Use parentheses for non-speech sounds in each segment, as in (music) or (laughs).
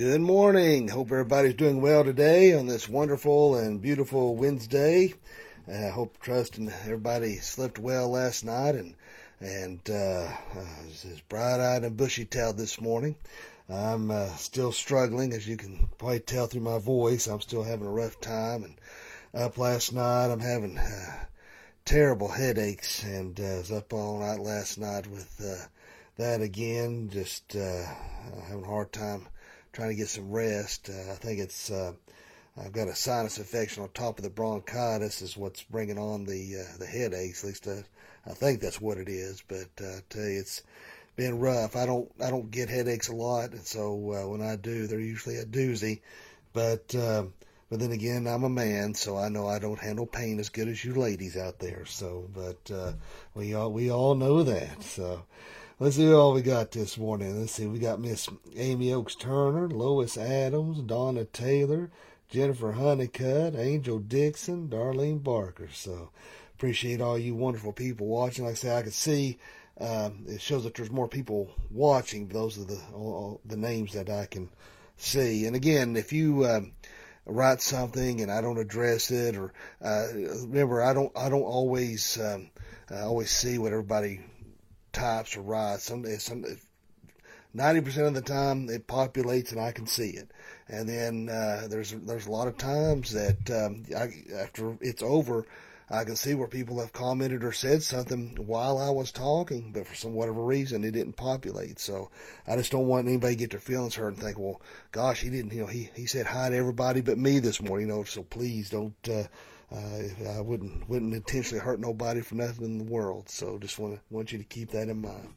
Good morning. Hope everybody's doing well today on this wonderful and beautiful Wednesday. I uh, hope, trust, and everybody slept well last night and and uh, uh, is bright-eyed and bushy-tailed this morning. I'm uh, still struggling, as you can probably tell through my voice. I'm still having a rough time. And up last night, I'm having uh, terrible headaches, and uh, was up all night last night with uh, that again. Just uh, having a hard time trying to get some rest. Uh, I think it's uh, I've got a sinus infection on top of the bronchitis is what's bringing on the uh, the headaches. At least I, I think that's what it is. But uh, I tell you, it's been rough. I don't I don't get headaches a lot, and so uh, when I do, they're usually a doozy. But uh, but then again, I'm a man, so I know I don't handle pain as good as you ladies out there. So, but uh, we all we all know that. So. Let's see all we got this morning. Let's see. We got Miss Amy Oaks Turner, Lois Adams, Donna Taylor, Jennifer Honeycutt, Angel Dixon, Darlene Barker. So appreciate all you wonderful people watching. Like I say, I can see um, it shows that there's more people watching. Those are the all, the names that I can see. And again, if you um, write something and I don't address it, or uh, remember, I don't I don't always um, I always see what everybody types or writes. Some, some, 90% of the time it populates and I can see it. And then, uh, there's, there's a lot of times that, um, I, after it's over, I can see where people have commented or said something while I was talking, but for some whatever reason it didn't populate. So I just don't want anybody to get their feelings hurt and think, well, gosh, he didn't, you know, he, he said hi to everybody but me this morning, you know, so please don't, uh, uh, I wouldn't wouldn't intentionally hurt nobody for nothing in the world. So just want want you to keep that in mind.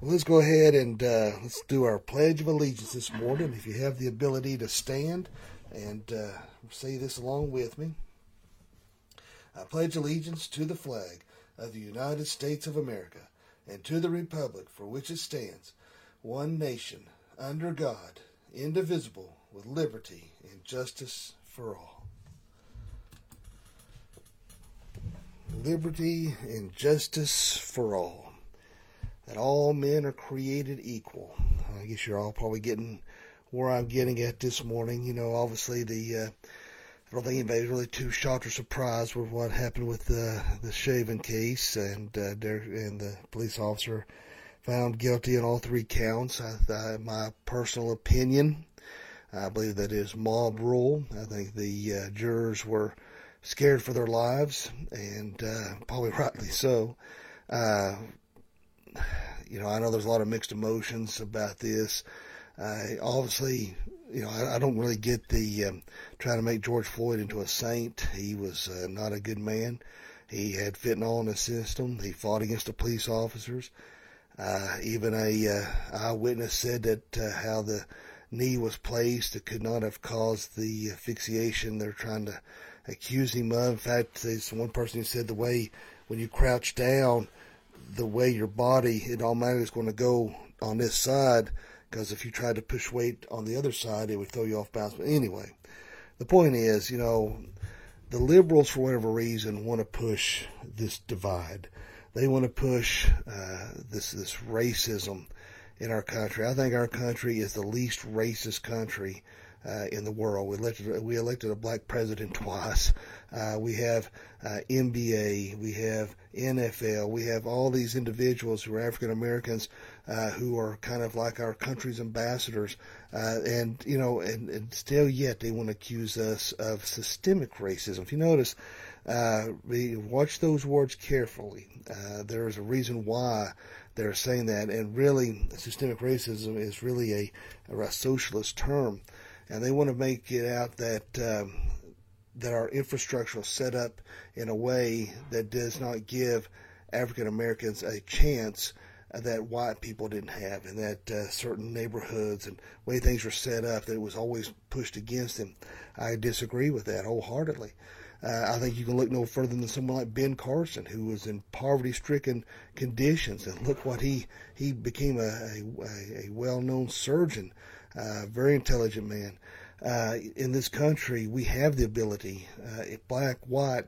Well, let's go ahead and uh, let's do our pledge of allegiance this morning. If you have the ability to stand and uh, say this along with me, I pledge allegiance to the flag of the United States of America and to the republic for which it stands, one nation under God, indivisible, with liberty and justice for all. Liberty and justice for all. That all men are created equal. I guess you're all probably getting where I'm getting at this morning. You know, obviously the uh, I don't think anybody's really too shocked or surprised with what happened with the the Chauvin case, and uh, there, and the police officer found guilty on all three counts. I, I, my personal opinion, I believe that is mob rule. I think the uh, jurors were scared for their lives, and uh, probably (laughs) rightly so. Uh, you know, I know there's a lot of mixed emotions about this. Uh, obviously, you know, I, I don't really get the um, trying to make George Floyd into a saint. He was uh, not a good man. He had fentanyl in his system. He fought against the police officers. Uh, even a uh, eyewitness said that uh, how the knee was placed, it could not have caused the asphyxiation they're trying to accuse him of. In fact, there's one person who said the way when you crouch down, the way your body it automatically is going to go on this side because if you tried to push weight on the other side, it would throw you off balance. But anyway, the point is, you know, the liberals, for whatever reason, want to push this divide. They want to push uh, this this racism in our country. I think our country is the least racist country uh, in the world. We elected we elected a black president twice. Uh, we have uh, NBA, we have NFL, we have all these individuals who are African Americans uh, who are kind of like our country's ambassadors, uh, and you know, and, and, still yet they want to accuse us of systemic racism. If you notice. Uh, we watch those words carefully. there is a reason why they're saying that, and really, systemic racism is really a, a socialist term and they want to make it out that um, that our infrastructure is set up in a way that does not give African Americans a chance that white people didn't have, and that uh, certain neighborhoods and way things were set up that it was always pushed against them. I disagree with that wholeheartedly. Uh, I think you can look no further than someone like Ben Carson, who was in poverty-stricken conditions, and look what he he became a a, a well-known surgeon uh, very intelligent man. Uh, in this country, we have the ability, uh, black, white,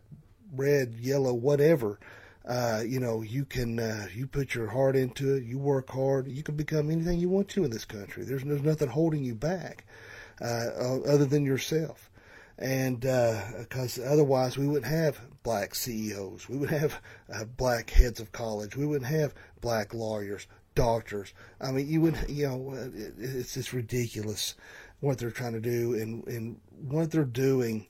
red, yellow, whatever, Uh, you know, you can uh, you put your heart into it. You work hard. You can become anything you want to in this country. There's there's nothing holding you back uh, other than yourself. And because uh, otherwise, we wouldn't have black CEOs. We would have black heads of college. We wouldn't have black lawyers, doctors. I mean, you would, you know, it, it's just ridiculous what they're trying to do, and and what they're doing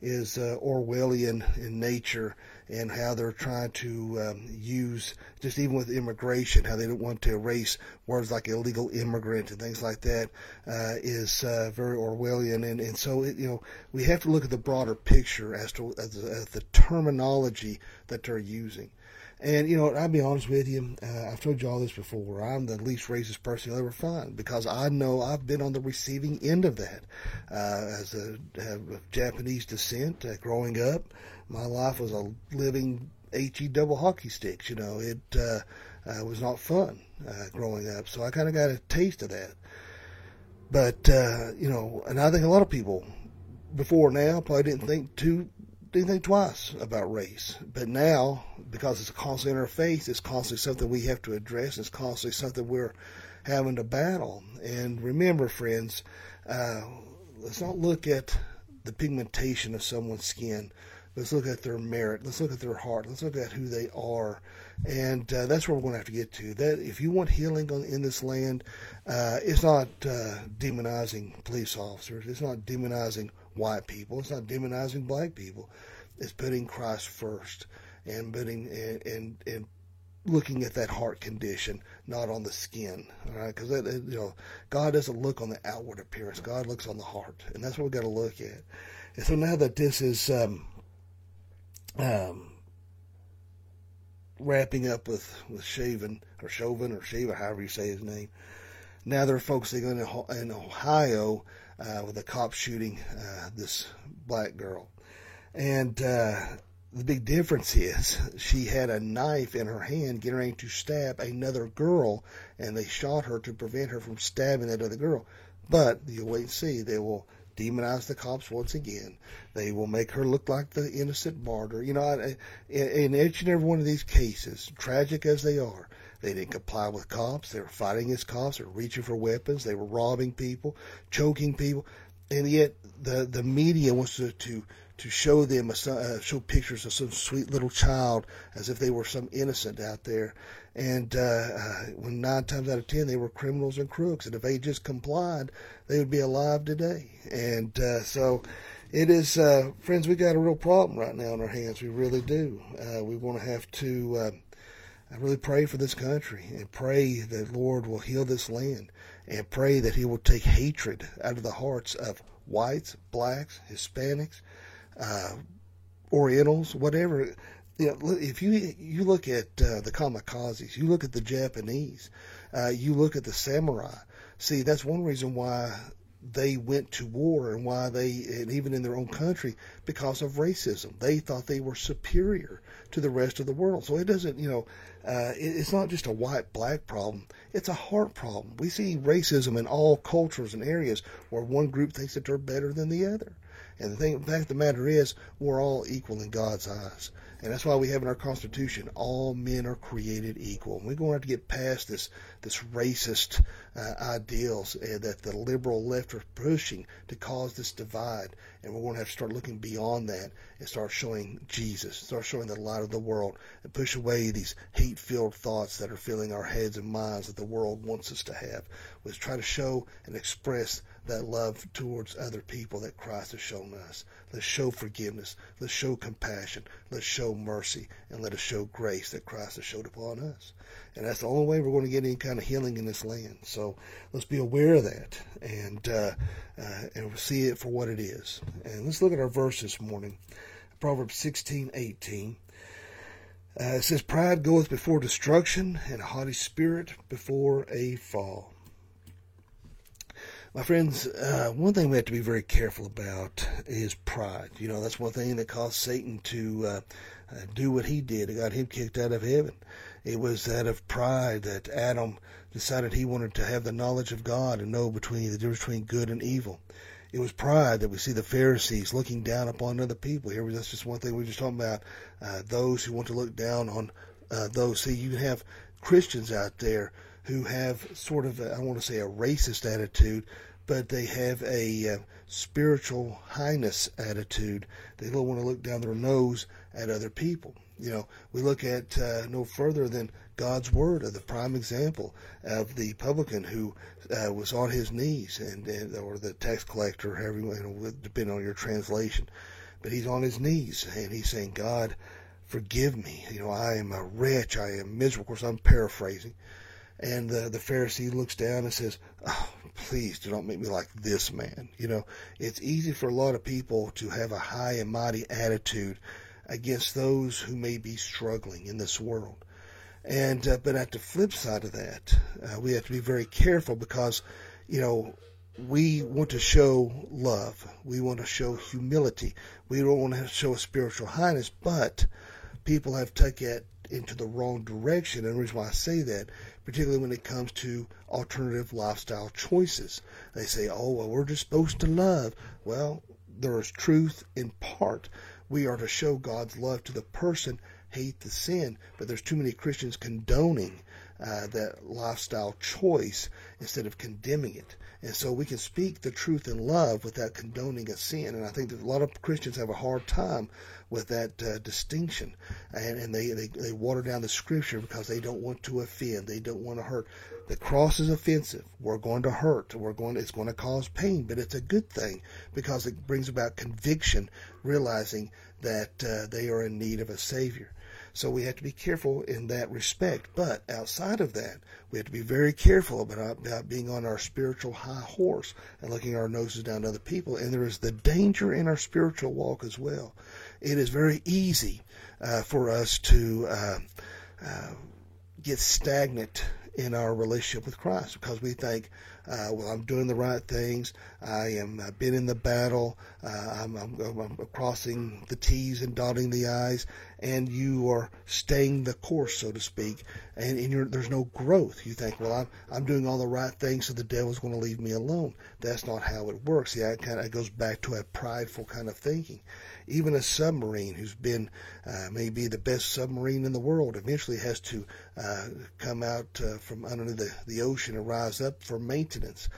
is uh, Orwellian in nature and how they're trying to um, use just even with immigration, how they don't want to erase words like illegal immigrant and things like that uh, is uh, very Orwellian. And, and so, it, you know, we have to look at the broader picture as to as, as the terminology that they're using. And you know, I'll be honest with you. Uh, I've told you all this before. I'm the least racist person you'll ever find because I know I've been on the receiving end of that. Uh, as a, of Japanese descent, uh, growing up, my life was a living he double hockey sticks. You know, it uh, uh, was not fun uh, growing up. So I kind of got a taste of that. But uh, you know, and I think a lot of people before now probably didn't think too didn't think twice about race. But now, because it's constantly in our face, it's constantly something we have to address. It's constantly something we're having to battle. And remember, friends, uh, let's not look at the pigmentation of someone's skin. Let's look at their merit. Let's look at their heart. Let's look at who they are, and uh, that's where we're going to have to get to. That if you want healing on, in this land, uh, it's not uh, demonizing police officers. It's not demonizing white people. It's not demonizing black people. It's putting Christ first and putting and and, and looking at that heart condition, not on the skin. All right, because you know God doesn't look on the outward appearance. God looks on the heart, and that's what we've got to look at. And so now that this is um, um, wrapping up with with Shaven or Chauvin or Shaver, however you say his name. Now there are focusing on in Ohio uh, with a cop shooting uh, this black girl. And uh, the big difference is she had a knife in her hand getting ready to stab another girl, and they shot her to prevent her from stabbing that other girl. But you'll wait and see. They will demonize the cops once again. They will make her look like the innocent martyr. You know, in each and every one of these cases, tragic as they are, they didn't comply with cops. They were fighting against cops. They were reaching for weapons. They were robbing people, choking people, and yet the the media wants to to, to show them a, uh, show pictures of some sweet little child as if they were some innocent out there. And uh, uh, when nine times out of ten they were criminals and crooks, and if they just complied, they would be alive today. And uh, so it is, uh, friends, we got a real problem right now on our hands. We really do. Uh, we want to have to uh, I really pray for this country and pray that Lord will heal this land and pray that He will take hatred out of the hearts of whites, blacks, Hispanics, uh, Orientals, whatever. You know, if you you look at uh, the kamikazes, you look at the Japanese, uh, you look at the samurai. See, that's one reason why they went to war and why they, and even in their own country, because of racism. They thought they were superior to the rest of the world. So it doesn't, you know, uh, it, it's not just a white black problem. It's a heart problem. We see racism in all cultures and areas where one group thinks that they're better than the other. And the thing, fact of the matter is, we're all equal in God's eyes. And that's why we have in our Constitution, all men are created equal. And we're going to have to get past this, this racist uh, ideals uh, that the liberal left are pushing to cause this divide. And we're going to have to start looking beyond that and start showing Jesus, start showing the light of the world, and push away these hate-filled thoughts that are filling our heads and minds that the world wants us to have. Let's try to show and express that love towards other people that Christ has shown us. Let's show forgiveness. Let's show compassion. Let's show mercy. And let us show grace that Christ has showed upon us. And that's the only way we're going to get any kind of healing in this land. So let's be aware of that and, uh, uh, and see it for what it is. And let's look at our verse this morning. Proverbs 16, 18. Uh, it says, Pride goeth before destruction, and a haughty spirit before a fall. My friends, uh, one thing we have to be very careful about is pride. You know, that's one thing that caused Satan to uh, uh, do what he did. It got him kicked out of heaven. It was that of pride that Adam decided he wanted to have the knowledge of God and know between the difference between good and evil. It was pride that we see the Pharisees looking down upon other people. Here, that's just one thing we are just talking about. Uh, those who want to look down on uh, those. See, you have Christians out there who have sort of, I want to say, a racist attitude, but they have a uh, spiritual highness attitude. They don't want to look down their nose at other people. You know, we look at uh, no further than God's Word, of the prime example of the publican who uh, was on his knees, and, and or the tax collector, however you know, depending on your translation, but he's on his knees and he's saying, God, forgive me. You know, I am a wretch. I am miserable. Of course, I'm paraphrasing. And the, the Pharisee looks down and says, oh, please do not make me like this man. You know, it's easy for a lot of people to have a high and mighty attitude against those who may be struggling in this world. And, uh, but at the flip side of that, uh, we have to be very careful because, you know, we want to show love. We want to show humility. We don't want to show a spiritual highness, but people have taken it into the wrong direction. And the reason why I say that, particularly when it comes to alternative lifestyle choices, they say, oh, well, we're just supposed to love. Well, there is truth in part. We are to show God's love to the person, hate the sin, but there's too many Christians condoning uh, that lifestyle choice instead of condemning it. And so we can speak the truth in love without condoning a sin. And I think that a lot of Christians have a hard time with that uh, distinction. And, and they, they, they water down the scripture because they don't want to offend. They don't want to hurt. The cross is offensive. We're going to hurt. We're going, it's going to cause pain, but it's a good thing because it brings about conviction, realizing that uh, they are in need of a Savior. So we have to be careful in that respect. But outside of that, we have to be very careful about, about being on our spiritual high horse and looking our noses down to other people. And there is the danger in our spiritual walk as well. It is very easy uh, for us to uh, uh, get stagnant in our relationship with Christ because we think, uh, well, I'm doing the right things. I am I've been in the battle. Uh, I'm, I'm, I'm, crossing the T's and dotting the I's, and you are staying the course, so to speak. And in there's no growth. You think, well, I'm I'm doing all the right things, so the devil's going to leave me alone. That's not how it works. Yeah, it kind of goes back to a prideful kind of thinking. Even a submarine who's been uh, maybe the best submarine in the world eventually has to uh, come out uh, from under the, the ocean and rise up for maintenance.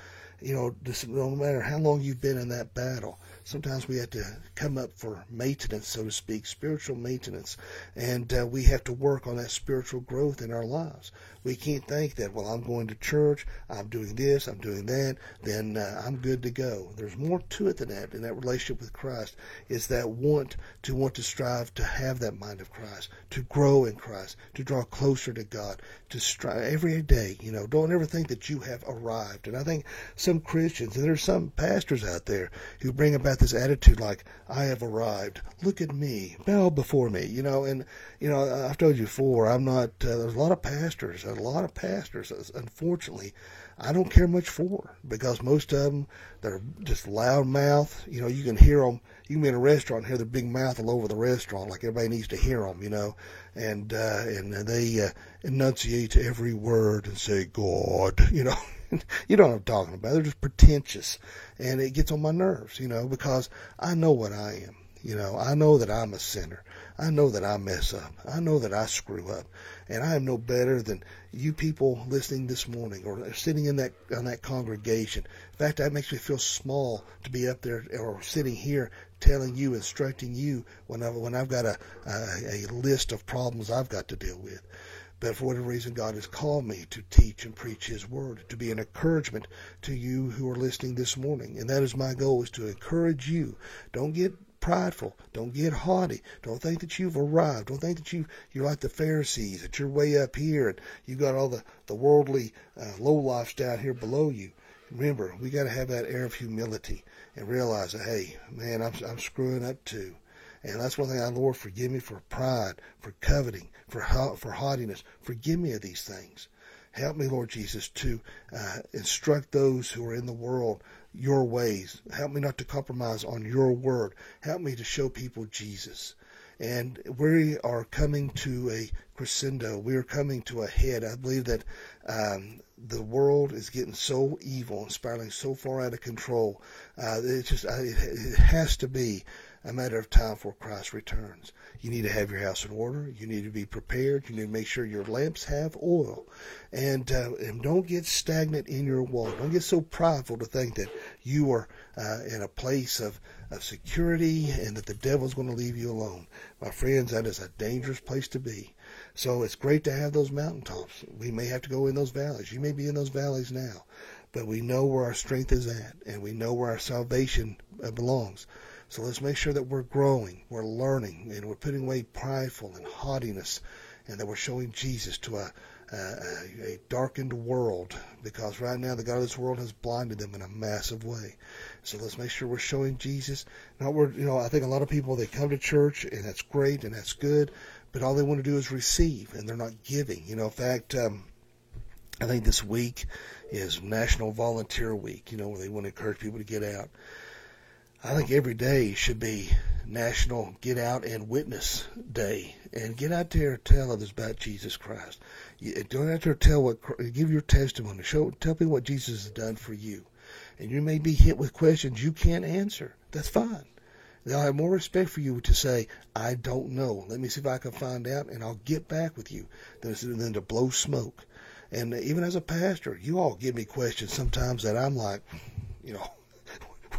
You know, no matter how long you've been in that battle, sometimes we have to come up for maintenance, so to speak, spiritual maintenance, and uh, we have to work on that spiritual growth in our lives. We can't think that, well, I'm going to church, I'm doing this, I'm doing that, then uh, I'm good to go. There's more to it than that in that relationship with Christ. Is that want to want to strive to have that mind of Christ, to grow in Christ, to draw closer to God, to strive every day. You know, don't ever think that you have arrived. And I think some Christians, and there's some pastors out there who bring about this attitude like, I have arrived. Look at me. Bow before me. You know, and, you know, I've told you before, I'm not, uh, there's a lot of pastors, a lot of pastors, unfortunately, I don't care much for because most of them, they're just loud mouth. You know, you can hear them. You can be in a restaurant and hear their big mouth all over the restaurant, like everybody needs to hear them, you know. And, uh, and they, uh, enunciate every word and say, God, (laughs) you know. (laughs) you know what I'm talking about. They're just pretentious. And it gets on my nerves, you know, because I know what I am. You know, I know that I'm a sinner. I know that I mess up. I know that I screw up. And I am no better than you people listening this morning or sitting in that on that congregation. In fact, that makes me feel small to be up there or sitting here telling you, instructing you when I when I've got a a, a list of problems I've got to deal with. But for whatever reason, God has called me to teach and preach His Word, to be an encouragement to you who are listening this morning. And that is my goal, is to encourage you. Don't get prideful. Don't get haughty. Don't think that you've arrived. Don't think that you you're like the Pharisees, that you're way up here and you've got all the the worldly uh, low lifes down here below you. Remember, we got to have that air of humility and realize that hey, man, I'm I'm screwing up too. And that's one thing, I Lord, forgive me for pride, for coveting, for for haughtiness. Forgive me of these things. Help me, Lord Jesus, to uh, instruct those who are in the world your ways. Help me not to compromise on your word. Help me to show people Jesus. And we are coming to a crescendo. We are coming to a head. I believe that um, the world is getting so evil and spiraling so far out of control. Uh, it just it, it has to be a matter of time before Christ returns. You need to have your house in order. You need to be prepared. You need to make sure your lamps have oil. And, uh, and don't get stagnant in your walk. Don't get so prideful to think that you are uh, in a place of, of security and that the devil's going to leave you alone. My friends, that is a dangerous place to be. So it's great to have those mountaintops. We may have to go in those valleys. You may be in those valleys now, but we know where our strength is at and we know where our salvation uh, belongs. So let's make sure that we're growing, we're learning, and we're putting away prideful and haughtiness, and that we're showing Jesus to a, a, a darkened world because right now the God of this world has blinded them in a massive way. So let's make sure we're showing Jesus. Now we're, you know, I think a lot of people they come to church and that's great and that's good, but all they want to do is receive and they're not giving. You know, in fact, um, I think this week is National Volunteer Week. You know, where they want to encourage people to get out. I think every day should be National Get Out and Witness Day, and get out there and tell others about Jesus Christ. You, uh, go out there and tell what, give your testimony, show, tell people what Jesus has done for you. And you may be hit with questions you can't answer. That's fine. They'll have more respect for you to say, I don't know. Let me see if I can find out, and I'll get back with you than, than to blow smoke. And even as a pastor, you all give me questions sometimes that I'm like, you know,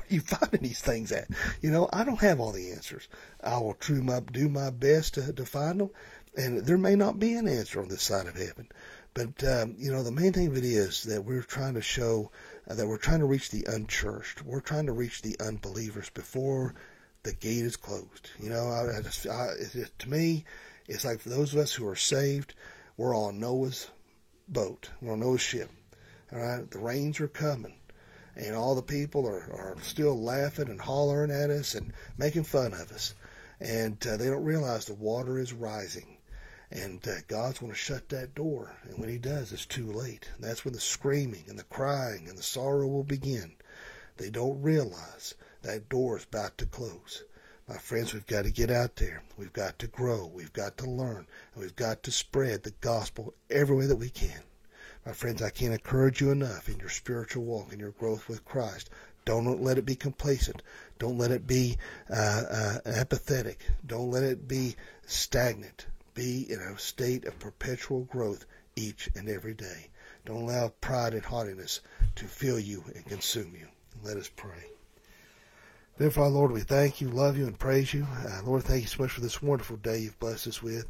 (laughs) you finding these things at? You know, I don't have all the answers. I will true my, do my best to, to find them, and there may not be an answer on this side of heaven. But, um, you know, the main thing of it is that we're trying to show uh, that we're trying to reach the unchurched. We're trying to reach the unbelievers before the gate is closed. You know, I, I just, I, it, to me, it's like for those of us who are saved, we're on Noah's boat. We're on Noah's ship. All right, the rains are coming and all the people are, are still laughing and hollering at us and making fun of us. And uh, they don't realize the water is rising. And uh, God's going to shut that door. And when He does, it's too late. That's when the screaming and the crying and the sorrow will begin. They don't realize that door is about to close. My friends, we've got to get out there. We've got to grow. We've got to learn. And we've got to spread the gospel every way that we can. My friends, I can't encourage you enough in your spiritual walk and your growth with Christ. Don't let it be complacent. Don't let it be uh, uh, apathetic. Don't let it be stagnant. Be in a state of perpetual growth each and every day. Don't allow pride and haughtiness to fill you and consume you. Let us pray. Father, Lord, we thank you, love you, and praise you. Uh, Lord, thank you so much for this wonderful day you've blessed us with.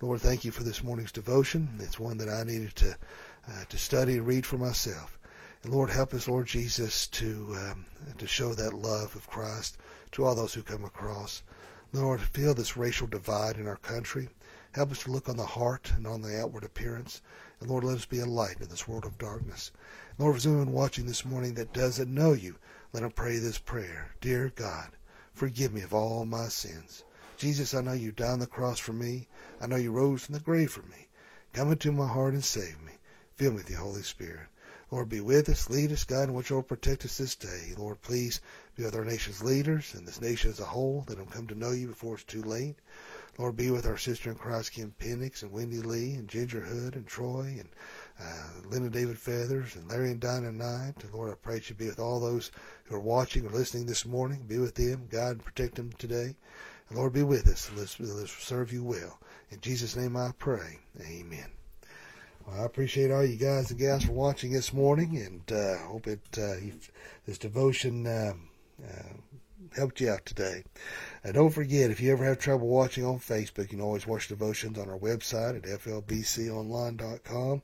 Lord, thank you for this morning's devotion. It's one that I needed to uh, to study and read for myself. And Lord, help us, Lord Jesus, to um, to show that love of Christ to all those who come across. Lord, feel this racial divide in our country. Help us to look on the heart and on the outward appearance. And Lord, let us be a light in this world of darkness. Lord, for anyone watching this morning that doesn't know you, let him pray this prayer. Dear God, forgive me of all my sins. Jesus, I know you died on the cross for me. I know you rose from the grave for me. Come into my heart and save me. Fill me with the Holy Spirit. Lord, be with us, lead us, guide, and watch over, protect us this day. Lord, please be with our nation's leaders and this nation as a whole. Let them come to know you before it's too late. Lord, be with our sister in Christ, Kim Penix, and Wendy Lee, and Ginger Hood, and Troy, and uh, Linda David Feathers, and Larry and Dinah Knight. And Lord, I pray you be with all those who are watching or listening this morning. Be with them, God, and protect them today. And Lord, be with us. Let's, let's serve you well. In Jesus' name I pray. Amen. Well, I appreciate all you guys and gals for watching this morning, and uh, hope it uh, this devotion uh, uh, helped you out today. And don't forget, if you ever have trouble watching on Facebook, you can always watch devotions on our website at flbconline.com.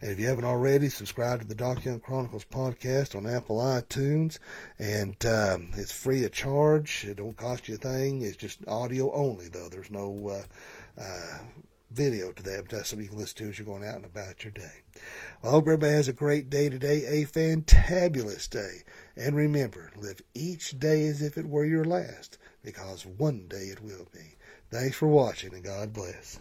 And if you haven't already, subscribe to the Doc Young Chronicles podcast on Apple iTunes, and um, it's free of charge. It don't cost you a thing. It's just audio only, though. There's no uh, uh, video to but that's something you can listen to as you're going out and about your day. Well, I hope everybody has a great day today, a fantabulous day. And remember, live each day as if it were your last, because one day it will be. Thanks for watching, and God bless.